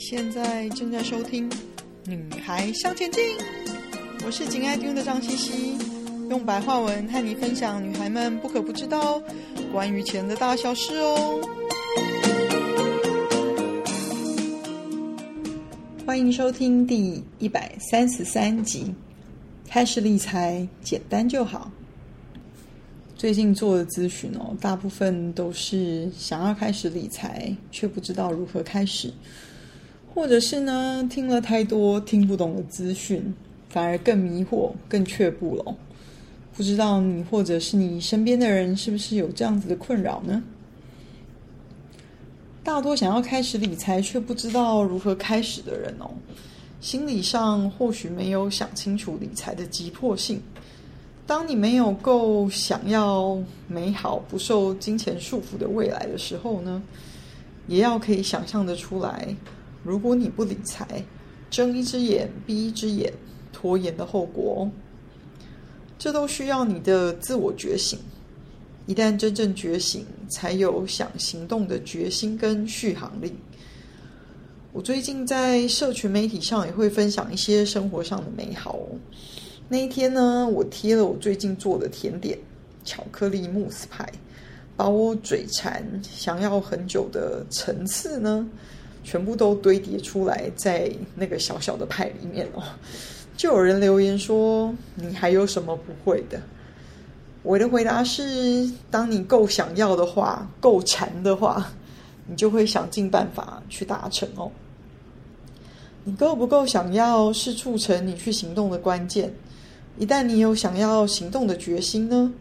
现在正在收听《女孩向前进》，我是紧爱听的张茜茜，用白话文和你分享女孩们不可不知道关于钱的大小事哦。欢迎收听第一百三十三集，开始理财简单就好。最近做的咨询哦，大部分都是想要开始理财，却不知道如何开始，或者是呢，听了太多听不懂的资讯，反而更迷惑、更却步了。不知道你或者是你身边的人是不是有这样子的困扰呢？大多想要开始理财却不知道如何开始的人哦，心理上或许没有想清楚理财的急迫性。当你没有够想要美好、不受金钱束缚的未来的时候呢，也要可以想象得出来，如果你不理财，睁一只眼闭一只眼，拖延的后果哦。这都需要你的自我觉醒。一旦真正觉醒，才有想行动的决心跟续航力。我最近在社群媒体上也会分享一些生活上的美好。那一天呢，我贴了我最近做的甜点——巧克力慕斯派，把我嘴馋想要很久的层次呢，全部都堆叠出来在那个小小的派里面哦。就有人留言说：“你还有什么不会的？”我的回答是：当你够想要的话，够馋的话，你就会想尽办法去达成哦。你够不够想要，是促成你去行动的关键。一旦你有想要行动的决心呢，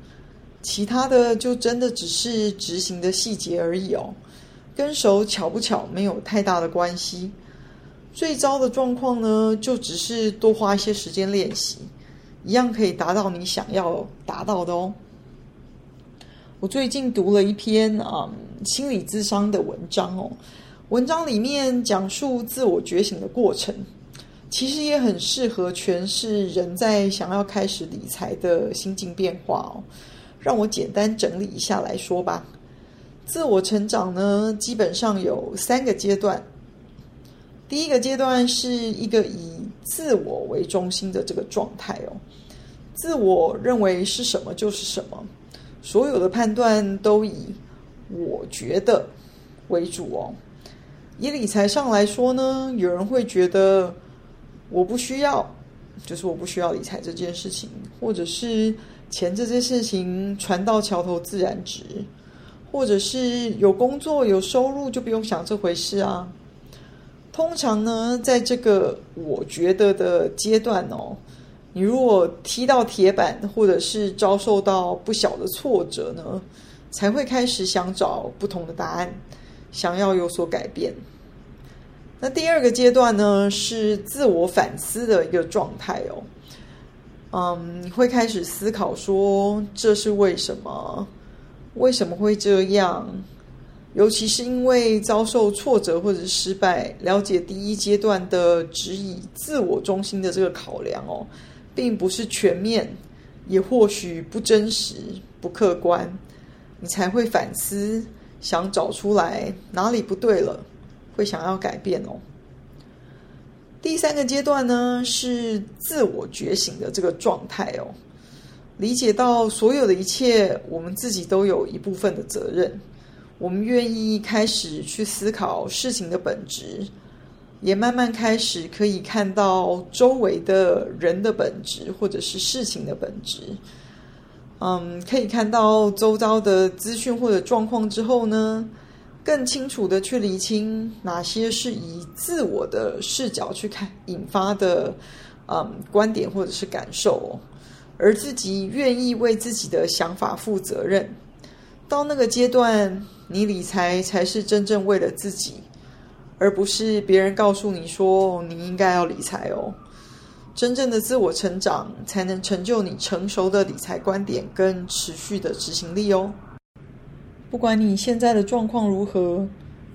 其他的就真的只是执行的细节而已哦，跟手巧不巧没有太大的关系。最糟的状况呢，就只是多花一些时间练习，一样可以达到你想要达到的哦。我最近读了一篇啊、嗯、心理咨商的文章哦，文章里面讲述自我觉醒的过程。其实也很适合诠释人在想要开始理财的心境变化哦。让我简单整理一下来说吧。自我成长呢，基本上有三个阶段。第一个阶段是一个以自我为中心的这个状态哦，自我认为是什么就是什么，所有的判断都以我觉得为主哦。以理财上来说呢，有人会觉得。我不需要，就是我不需要理财这件事情，或者是钱这件事情船到桥头自然直，或者是有工作有收入就不用想这回事啊。通常呢，在这个我觉得的阶段哦，你如果踢到铁板，或者是遭受到不小的挫折呢，才会开始想找不同的答案，想要有所改变。那第二个阶段呢，是自我反思的一个状态哦。嗯，你会开始思考说，这是为什么？为什么会这样？尤其是因为遭受挫折或者失败，了解第一阶段的只以自我中心的这个考量哦，并不是全面，也或许不真实、不客观，你才会反思，想找出来哪里不对了。会想要改变哦。第三个阶段呢，是自我觉醒的这个状态哦，理解到所有的一切，我们自己都有一部分的责任。我们愿意开始去思考事情的本质，也慢慢开始可以看到周围的人的本质，或者是事情的本质。嗯，可以看到周遭的资讯或者状况之后呢，更清楚的去厘清哪些是以自我的视角去看引发的，嗯，观点或者是感受，而自己愿意为自己的想法负责任。到那个阶段，你理财才是真正为了自己，而不是别人告诉你说你应该要理财哦。真正的自我成长，才能成就你成熟的理财观点跟持续的执行力哦。不管你现在的状况如何，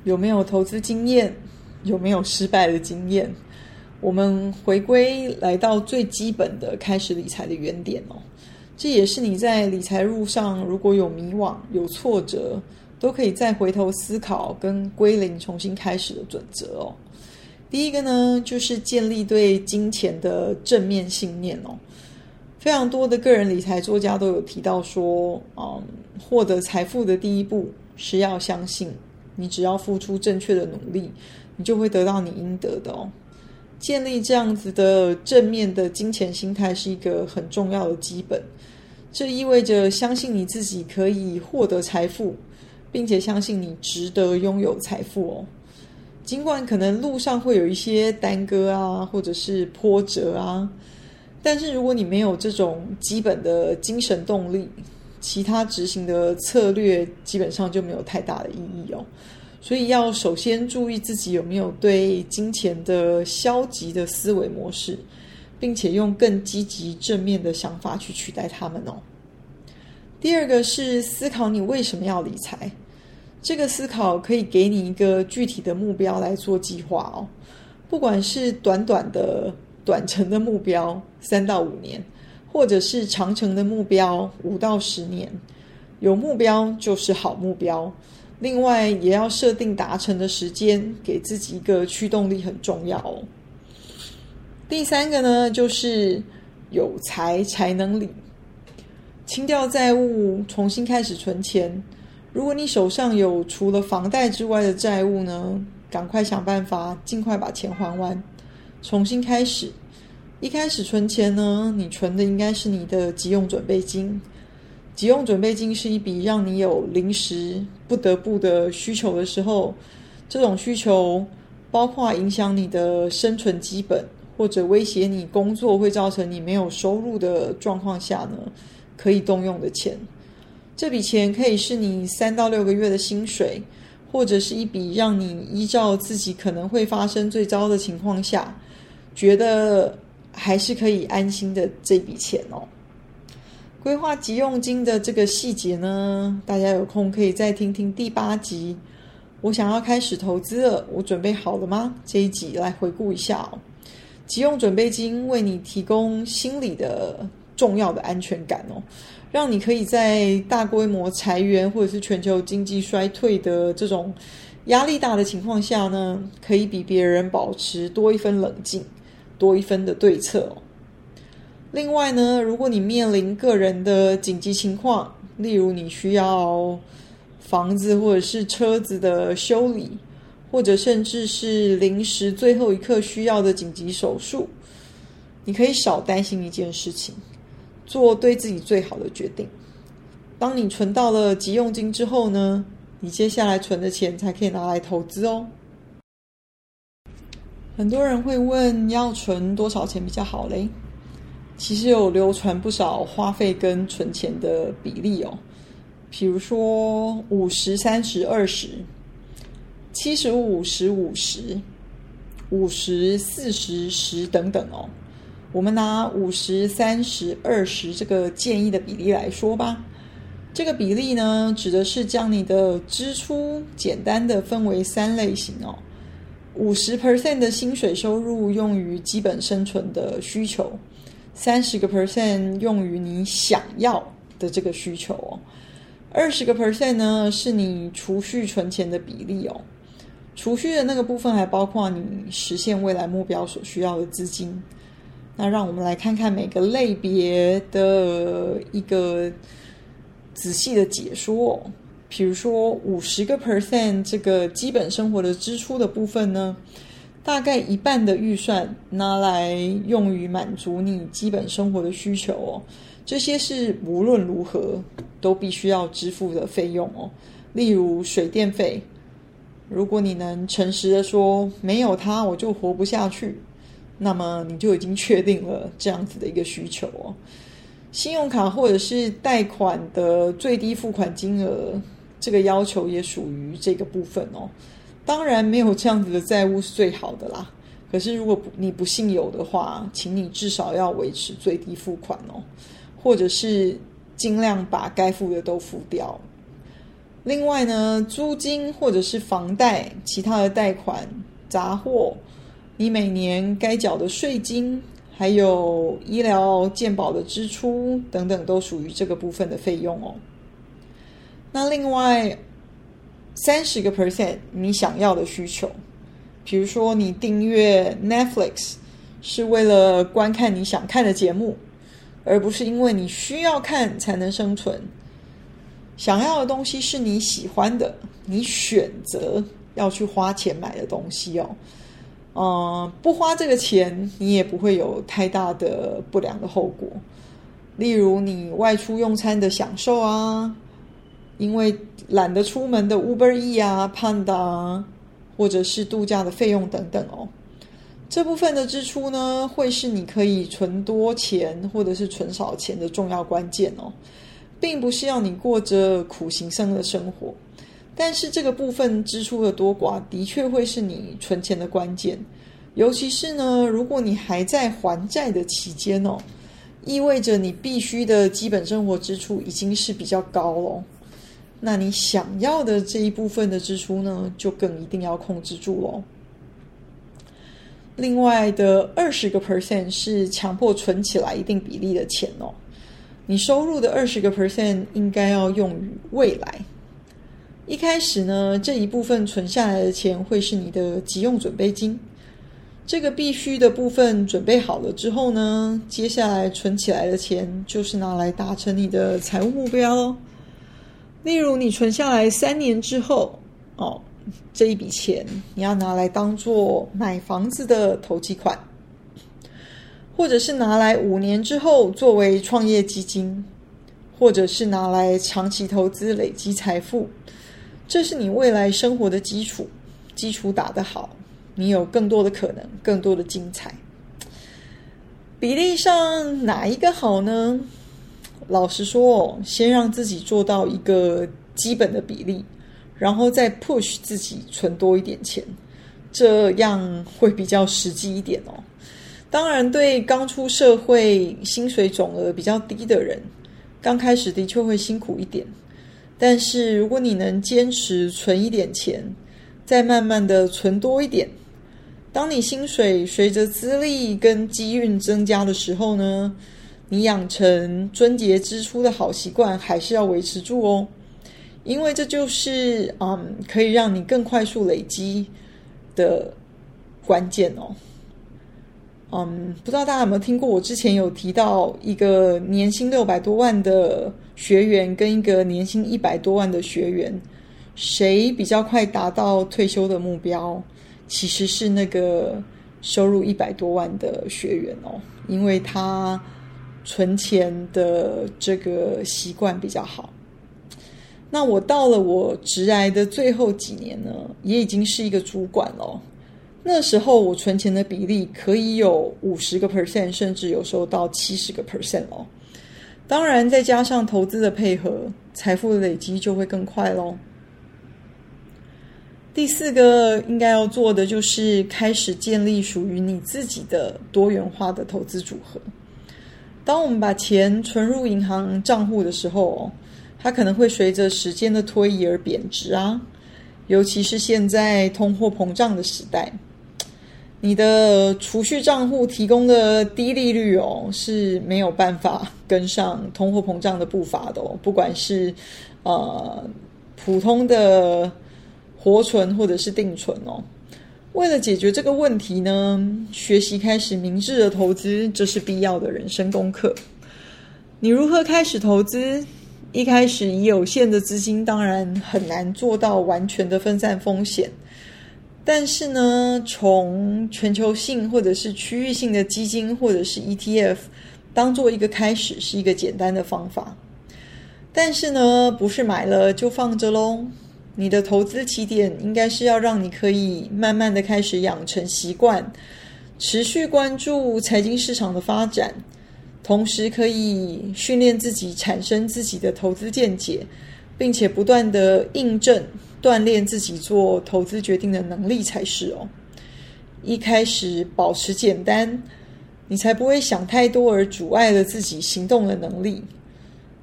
有没有投资经验，有没有失败的经验，我们回归来到最基本的开始理财的原点哦。这也是你在理财路上如果有迷惘、有挫折，都可以再回头思考跟归零、重新开始的准则哦。第一个呢，就是建立对金钱的正面信念哦。非常多的个人理财作家都有提到说，嗯，获得财富的第一步是要相信，你只要付出正确的努力，你就会得到你应得的哦。建立这样子的正面的金钱心态是一个很重要的基本。这意味着相信你自己可以获得财富，并且相信你值得拥有财富哦。尽管可能路上会有一些耽搁啊，或者是波折啊，但是如果你没有这种基本的精神动力，其他执行的策略基本上就没有太大的意义哦。所以要首先注意自己有没有对金钱的消极的思维模式，并且用更积极正面的想法去取代他们哦。第二个是思考你为什么要理财。这个思考可以给你一个具体的目标来做计划哦，不管是短短的短程的目标三到五年，或者是长程的目标五到十年，有目标就是好目标。另外，也要设定达成的时间，给自己一个驱动力很重要哦。第三个呢，就是有财才能理，清掉债务，重新开始存钱。如果你手上有除了房贷之外的债务呢，赶快想办法尽快把钱还完，重新开始。一开始存钱呢，你存的应该是你的急用准备金。急用准备金是一笔让你有临时不得不的需求的时候，这种需求包括影响你的生存基本，或者威胁你工作会造成你没有收入的状况下呢，可以动用的钱。这笔钱可以是你三到六个月的薪水，或者是一笔让你依照自己可能会发生最糟的情况下，觉得还是可以安心的这笔钱哦。规划急用金的这个细节呢，大家有空可以再听听第八集。我想要开始投资了，我准备好了吗？这一集来回顾一下哦。急用准备金为你提供心理的重要的安全感哦。让你可以在大规模裁员或者是全球经济衰退的这种压力大的情况下呢，可以比别人保持多一分冷静，多一分的对策哦。另外呢，如果你面临个人的紧急情况，例如你需要房子或者是车子的修理，或者甚至是临时最后一刻需要的紧急手术，你可以少担心一件事情。做对自己最好的决定。当你存到了急用金之后呢，你接下来存的钱才可以拿来投资哦。很多人会问，要存多少钱比较好嘞？其实有流传不少花费跟存钱的比例哦，比如说五十、三十、二十、七十五、十、五十、五十、四十、十等等哦。我们拿五十、三十、二十这个建议的比例来说吧。这个比例呢，指的是将你的支出简单的分为三类型哦。五十 percent 的薪水收入用于基本生存的需求，三十个 percent 用于你想要的这个需求哦。二十个 percent 呢，是你储蓄存钱的比例哦。储蓄的那个部分还包括你实现未来目标所需要的资金。那让我们来看看每个类别的一个仔细的解说。比如说，五十个 percent 这个基本生活的支出的部分呢，大概一半的预算拿来用于满足你基本生活的需求哦。这些是无论如何都必须要支付的费用哦。例如水电费，如果你能诚实的说，没有它我就活不下去。那么你就已经确定了这样子的一个需求哦。信用卡或者是贷款的最低付款金额，这个要求也属于这个部分哦。当然，没有这样子的债务是最好的啦。可是如果你不幸有的话，请你至少要维持最低付款哦，或者是尽量把该付的都付掉。另外呢，租金或者是房贷、其他的贷款、杂货。你每年该缴的税金，还有医疗健保的支出等等，都属于这个部分的费用哦。那另外三十个 percent 你想要的需求，比如说，你订阅 Netflix 是为了观看你想看的节目，而不是因为你需要看才能生存。想要的东西是你喜欢的，你选择要去花钱买的东西哦。嗯，不花这个钱，你也不会有太大的不良的后果。例如，你外出用餐的享受啊，因为懒得出门的 Uber E 啊、Panda，或者是度假的费用等等哦。这部分的支出呢，会是你可以存多钱或者是存少钱的重要关键哦，并不是要你过着苦行僧的生活。但是这个部分支出的多寡，的确会是你存钱的关键。尤其是呢，如果你还在还债的期间哦。意味着你必须的基本生活支出已经是比较高了，那你想要的这一部分的支出呢，就更一定要控制住喽。另外的二十个 percent 是强迫存起来一定比例的钱哦，你收入的二十个 percent 应该要用于未来。一开始呢，这一部分存下来的钱会是你的急用准备金。这个必须的部分准备好了之后呢，接下来存起来的钱就是拿来达成你的财务目标喽。例如，你存下来三年之后，哦，这一笔钱你要拿来当做买房子的头期款，或者是拿来五年之后作为创业基金，或者是拿来长期投资累积财富。这是你未来生活的基础，基础打得好。你有更多的可能，更多的精彩。比例上哪一个好呢？老实说，先让自己做到一个基本的比例，然后再 push 自己存多一点钱，这样会比较实际一点哦。当然，对刚出社会、薪水总额比较低的人，刚开始的确会辛苦一点。但是如果你能坚持存一点钱，再慢慢的存多一点。当你薪水随着资历跟机运增加的时候呢，你养成撙节支出的好习惯还是要维持住哦，因为这就是嗯可以让你更快速累积的关键哦。嗯，不知道大家有没有听过，我之前有提到一个年薪六百多万的学员跟一个年薪一百多万的学员，谁比较快达到退休的目标？其实是那个收入一百多万的学员哦，因为他存钱的这个习惯比较好。那我到了我直癌的最后几年呢，也已经是一个主管了。那时候我存钱的比例可以有五十个 percent，甚至有时候到七十个 percent 哦。当然，再加上投资的配合，财富的累积就会更快喽。第四个应该要做的就是开始建立属于你自己的多元化的投资组合。当我们把钱存入银行账户的时候，它可能会随着时间的推移而贬值啊，尤其是现在通货膨胀的时代，你的储蓄账户提供的低利率哦是没有办法跟上通货膨胀的步伐的哦，不管是呃普通的。活存或者是定存哦。为了解决这个问题呢，学习开始明智的投资，这是必要的人生功课。你如何开始投资？一开始以有限的资金，当然很难做到完全的分散风险。但是呢，从全球性或者是区域性的基金或者是 ETF 当做一个开始，是一个简单的方法。但是呢，不是买了就放着喽。你的投资起点应该是要让你可以慢慢的开始养成习惯，持续关注财经市场的发展，同时可以训练自己产生自己的投资见解，并且不断的印证锻炼自己做投资决定的能力才是哦。一开始保持简单，你才不会想太多而阻碍了自己行动的能力。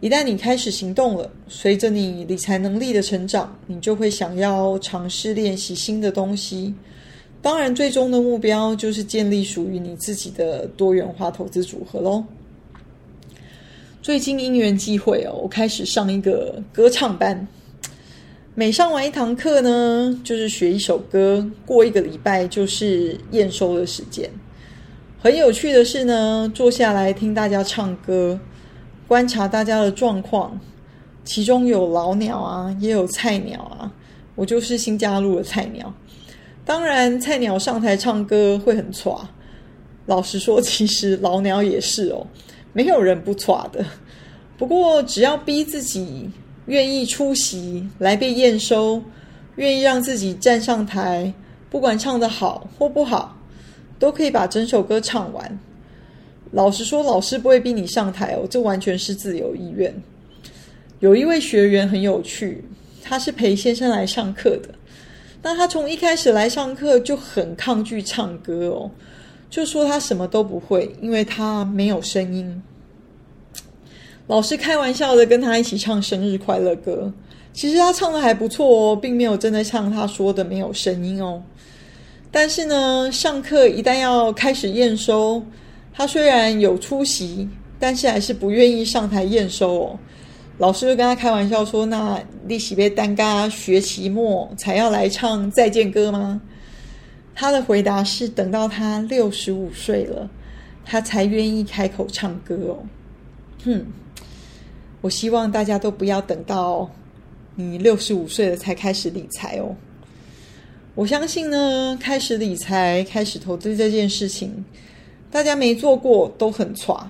一旦你开始行动了，随着你理财能力的成长，你就会想要尝试练习新的东西。当然，最终的目标就是建立属于你自己的多元化投资组合喽。最近因缘际会哦，我开始上一个歌唱班。每上完一堂课呢，就是学一首歌，过一个礼拜就是验收的时间。很有趣的是呢，坐下来听大家唱歌，观察大家的状况，其中有老鸟啊，也有菜鸟啊。我就是新加入的菜鸟。当然，菜鸟上台唱歌会很挫。老实说，其实老鸟也是哦，没有人不挫的。不过，只要逼自己愿意出席来被验收，愿意让自己站上台，不管唱得好或不好，都可以把整首歌唱完。老实说，老师不会逼你上台哦，这完全是自由意愿。有一位学员很有趣，他是陪先生来上课的。那他从一开始来上课就很抗拒唱歌哦，就说他什么都不会，因为他没有声音。老师开玩笑的跟他一起唱生日快乐歌，其实他唱的还不错哦，并没有真的像他说的没有声音哦。但是呢，上课一旦要开始验收，他虽然有出席，但是还是不愿意上台验收哦。老师就跟他开玩笑说：“那你是要等到学期末才要来唱再见歌吗？”他的回答是：“等到他六十五岁了，他才愿意开口唱歌哦。”哼，我希望大家都不要等到你六十五岁了才开始理财哦。我相信呢，开始理财、开始投资这件事情，大家没做过都很挫。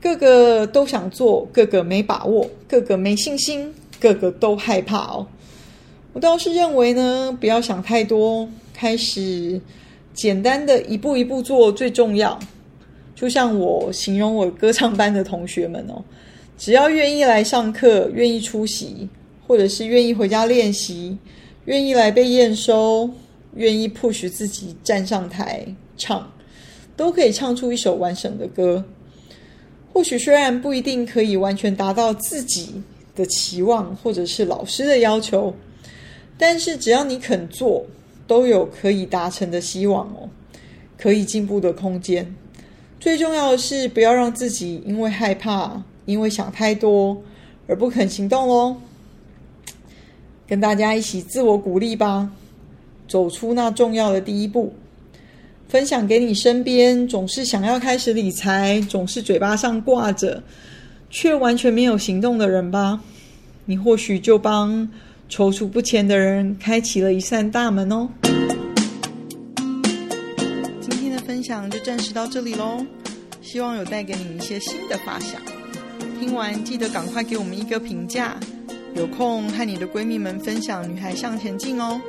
个个都想做，个个没把握，个个没信心，个个都害怕哦。我倒是认为呢，不要想太多，开始简单的一步一步做最重要。就像我形容我歌唱班的同学们哦，只要愿意来上课，愿意出席，或者是愿意回家练习，愿意来被验收，愿意 push 自己站上台唱，都可以唱出一首完整的歌。或许虽然不一定可以完全达到自己的期望，或者是老师的要求，但是只要你肯做，都有可以达成的希望哦，可以进步的空间。最重要的是，不要让自己因为害怕、因为想太多而不肯行动喽。跟大家一起自我鼓励吧，走出那重要的第一步。分享给你身边总是想要开始理财，总是嘴巴上挂着，却完全没有行动的人吧。你或许就帮踌躇不前的人开启了一扇大门哦。今天的分享就暂时到这里喽，希望有带给你一些新的发想。听完记得赶快给我们一个评价，有空和你的闺蜜们分享《女孩向前进》哦。